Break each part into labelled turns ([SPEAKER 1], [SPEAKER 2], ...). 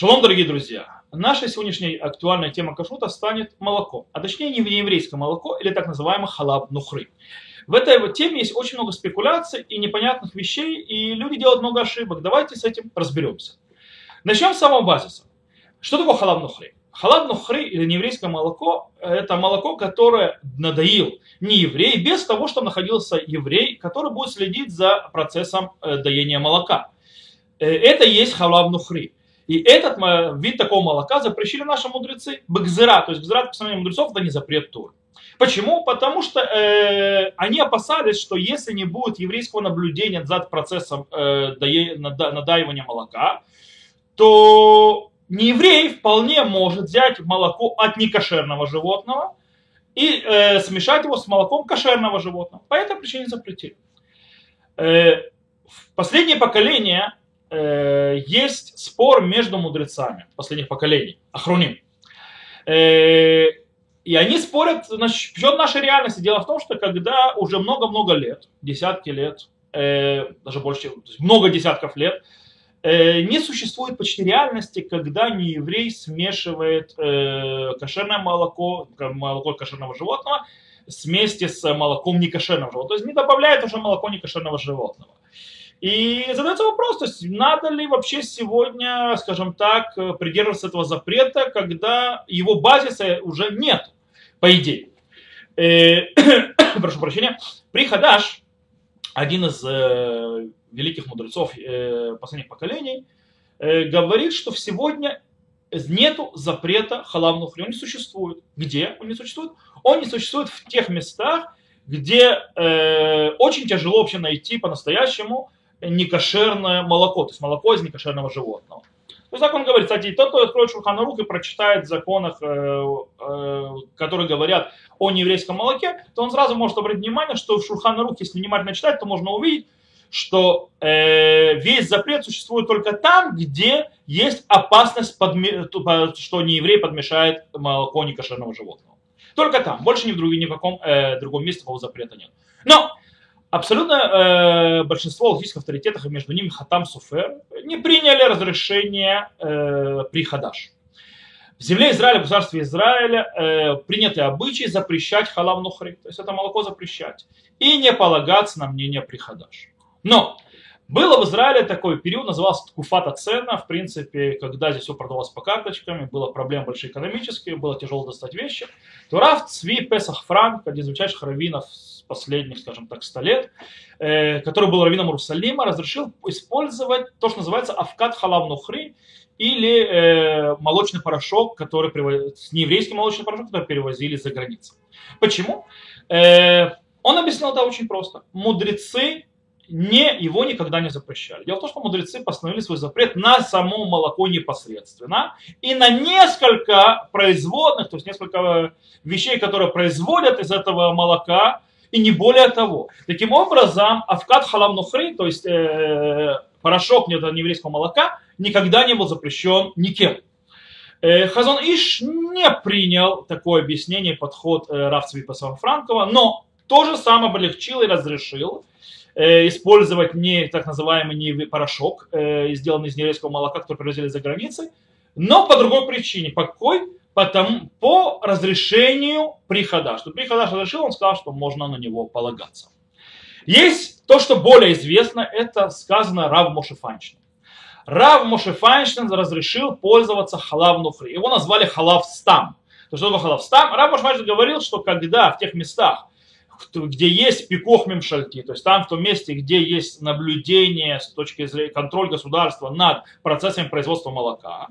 [SPEAKER 1] Шалом, дорогие друзья! Наша сегодняшняя актуальная тема кашрута станет молоко, а точнее не еврейское молоко или так называемый חלב נכרי. В этой вот теме есть очень много спекуляций и непонятных вещей, и люди делают много ошибок. Давайте с этим разберемся. Начнем с самого базиса. Что такое חלב נכרי? חלב נכרי или нееврейское молоко – это молоко, которое надоил не еврей, без того, чтобы находился еврей, который будет следить за процессом э, доения молока. Э, это есть халаб нухры. И этот вид такого молока запрещили наши мудрецы. Бгзера, то есть гзера, по постановлению мудрецов, это не запрет Тур. Почему? Потому что э, они опасались, что если не будет еврейского наблюдения за процессом э, надаивания молока, то нееврей вполне может взять молоко от некошерного животного и э, смешать его с молоком кошерного животного. По этой причине запретили. Э, последнее поколение э, есть спор между мудрецами последних поколений, Ахруним. Э, и они спорят насчет нашей реальности. Дело в том, что когда уже много-много лет, десятки лет, э, даже больше, много десятков лет, э, не существует почти реальности, когда не еврей смешивает э, кошерное молоко, молоко кошерного животного, вместе с молоком некошерного животного. То есть не добавляет уже молоко некошерного животного. И задается вопрос, то есть надо ли вообще сегодня, скажем так, придерживаться этого запрета, когда его базиса уже нет, по идее. Э, прошу прощения. При Хадаш, один из э, великих мудрецов э, последних поколений, э, говорит, что сегодня нету запрета халавну хли. Он не существует. Где он не существует? Он не существует в тех местах, где э, очень тяжело вообще найти по-настоящему некошерное молоко, то есть молоко из некошерного животного. То есть так он говорит, кстати, тот, кто откроет Шурханарух и прочитает в законах, э, э, которые говорят о нееврейском молоке, то он сразу может обратить внимание, что в Шурханарух, если внимательно читать, то можно увидеть, что э, весь запрет существует только там, где есть опасность, что нееврей подмешает молоко некошерного животного. Только там, больше ни в, друг... ни в каком другом месте такого запрета нет. Но абсолютно э, большинство логических авторитетов, и между ними Хатам Суфер, не приняли разрешение э, при Хадаш. В земле Израиля, в государстве Израиля э, приняты обычаи запрещать халам нухри, то есть это молоко запрещать, и не полагаться на мнение при Хадаш. Но было в Израиле такой период, назывался Куфата цена, в принципе, когда здесь все продавалось по карточкам, было проблемы большие экономические, было тяжело достать вещи, то Раф Цви Песах Франк, один из величайших раввинов последних, скажем так, 100 лет, э, который был раввином Иерусалима, разрешил использовать то, что называется авкат халав нухри, или э, молочный порошок, который привоз... нееврейский молочный порошок, который перевозили за границу. Почему? Э, он объяснил это очень просто. Мудрецы не, его никогда не запрещали. Дело в том, что мудрецы постановили свой запрет на само молоко непосредственно и на несколько производных, то есть несколько вещей, которые производят из этого молока, и не более того. Таким образом, авкат халам нухри, то есть э, порошок еврейского молока, никогда не был запрещен никем. Э, Хазон Иш не принял такое объяснение, подход э, Равцеви Франкова, но то же самое облегчил и разрешил э, использовать не так называемый не порошок, э, сделанный из еврейского молока, который привозили за границей, но по другой причине. По какой? Потому, по разрешению прихода. Что прихадаш разрешил, он сказал, что можно на него полагаться. Есть то, что более известно, это сказано Рав Моше Файнштейн. Рав Моше Файнштейн разрешил пользоваться халав нухри. Его назвали халав стам. То что такое халав стам? Рав Моше Файнштейн говорил, что когда в тех местах, где есть пикох мемшальти, то есть там в том месте, где есть наблюдение с точки зрения контроль государства над процессами производства молока,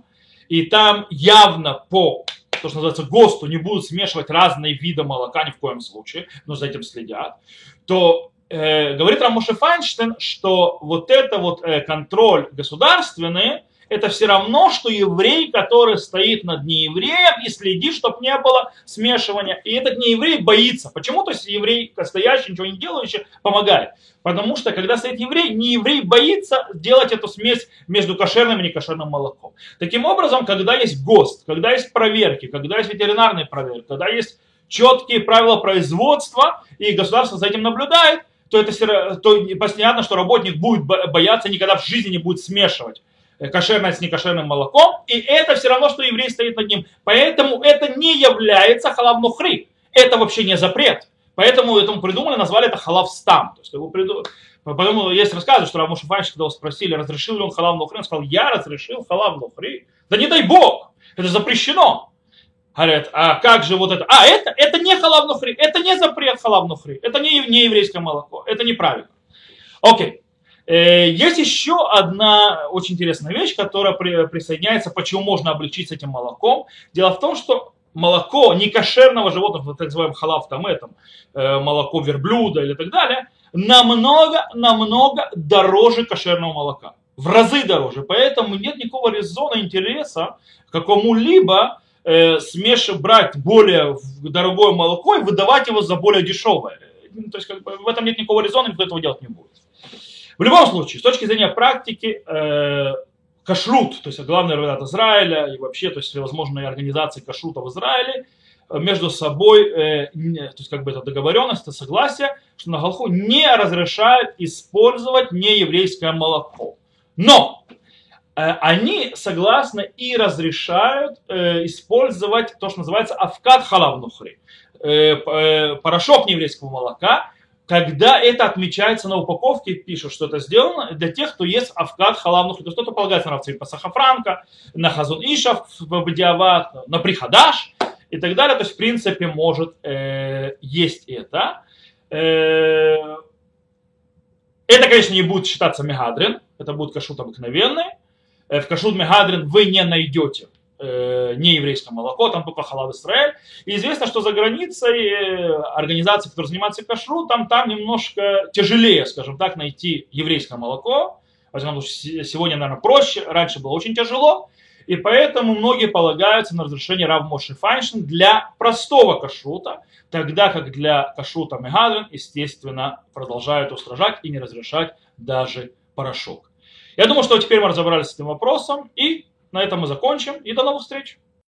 [SPEAKER 1] и там явно по то, что называется, ГОСТу не будут смешивать разные виды молока ни в коем случае, но за этим следят, то э, говорит Рамоше Файнштейн, что вот это вот э, контроль государственный, это все равно, что еврей, который стоит над неевреем и следит, чтобы не было смешивания. И этот нееврей боится. Почему? То есть еврей, стоящий, ничего не делающий, помогает. Потому что, когда стоит еврей, не еврей боится делать эту смесь между кошерным и некошерным молоком. Таким образом, когда есть ГОСТ, когда есть проверки, когда есть ветеринарные проверки, когда есть четкие правила производства, и государство за этим наблюдает, то это то понятно, что работник будет бояться, никогда в жизни не будет смешивать кошерное с некошерным молоком, и это все равно, что еврей стоит над ним. Поэтому это не является халав нухри. Это вообще не запрет. Поэтому этому придумали, назвали это халав стам. То есть, его приду... Поэтому есть рассказы, что Рамуш Фанч, когда его спросили, разрешил ли он халав нухри, он сказал, я разрешил халав нухри. Да не дай бог, это запрещено. Говорят, а как же вот это? А, это, это не халав нухри, это не запрет халав нухри, это не, не еврейское молоко, это неправильно. Окей. Э, есть еще одна очень интересная вещь, которая присоединяется, почему можно облегчить с этим молоком. Дело в том, что молоко некошерного животного, так называемый халав там, этом, э, молоко верблюда или так далее, намного, намного дороже кошерного молока. В разы дороже. Поэтому нет никакого резона интереса какому-либо э, смеш, брать более дорогое молоко и выдавать его за более дешевое. То есть как бы, в этом нет никакого резона, никто этого делать не будет. В любом случае, с точки зрения практики, э, кашрут, то есть главный раввинат Израиля и вообще, то есть всевозможные организации кашрута в Израиле, э, между собой, э, то есть как бы это договоренность, это согласие, что на Галху не разрешают использовать нееврейское молоко. Но э, они согласны и разрешают э, использовать то, что называется авкат халав нухри, э, э, порошок нееврейского молока, когда это отмечается на упаковке, пишут, что это сделано для тех, кто ест авкат халавнух. То кто-то полагается на Равцвит Пасахафранка, на Хазун Ишав, в Бадиават, на Прихадаш и так далее. То есть, в принципе, может э, есть это. Э, это, конечно, не будет считаться мегадрин, это будет кашут обыкновенный. Э, в кашут мегадрин вы не найдете э, не еврейское молоко, там только халав Израиль. И известно, что за границей э, организации, которые занимаются кашру, там, там немножко тяжелее, скажем так, найти еврейское молоко. Сегодня, наверное, проще, раньше было очень тяжело. И поэтому многие полагаются на разрешение Рав Моши Файншин для простого кашрута, тогда как для кашрута Мегадрин, естественно, продолжают устражать и не разрешать даже порошок. Я думаю, что теперь мы разобрались с этим вопросом и на этом мы закончим и до новых встреч.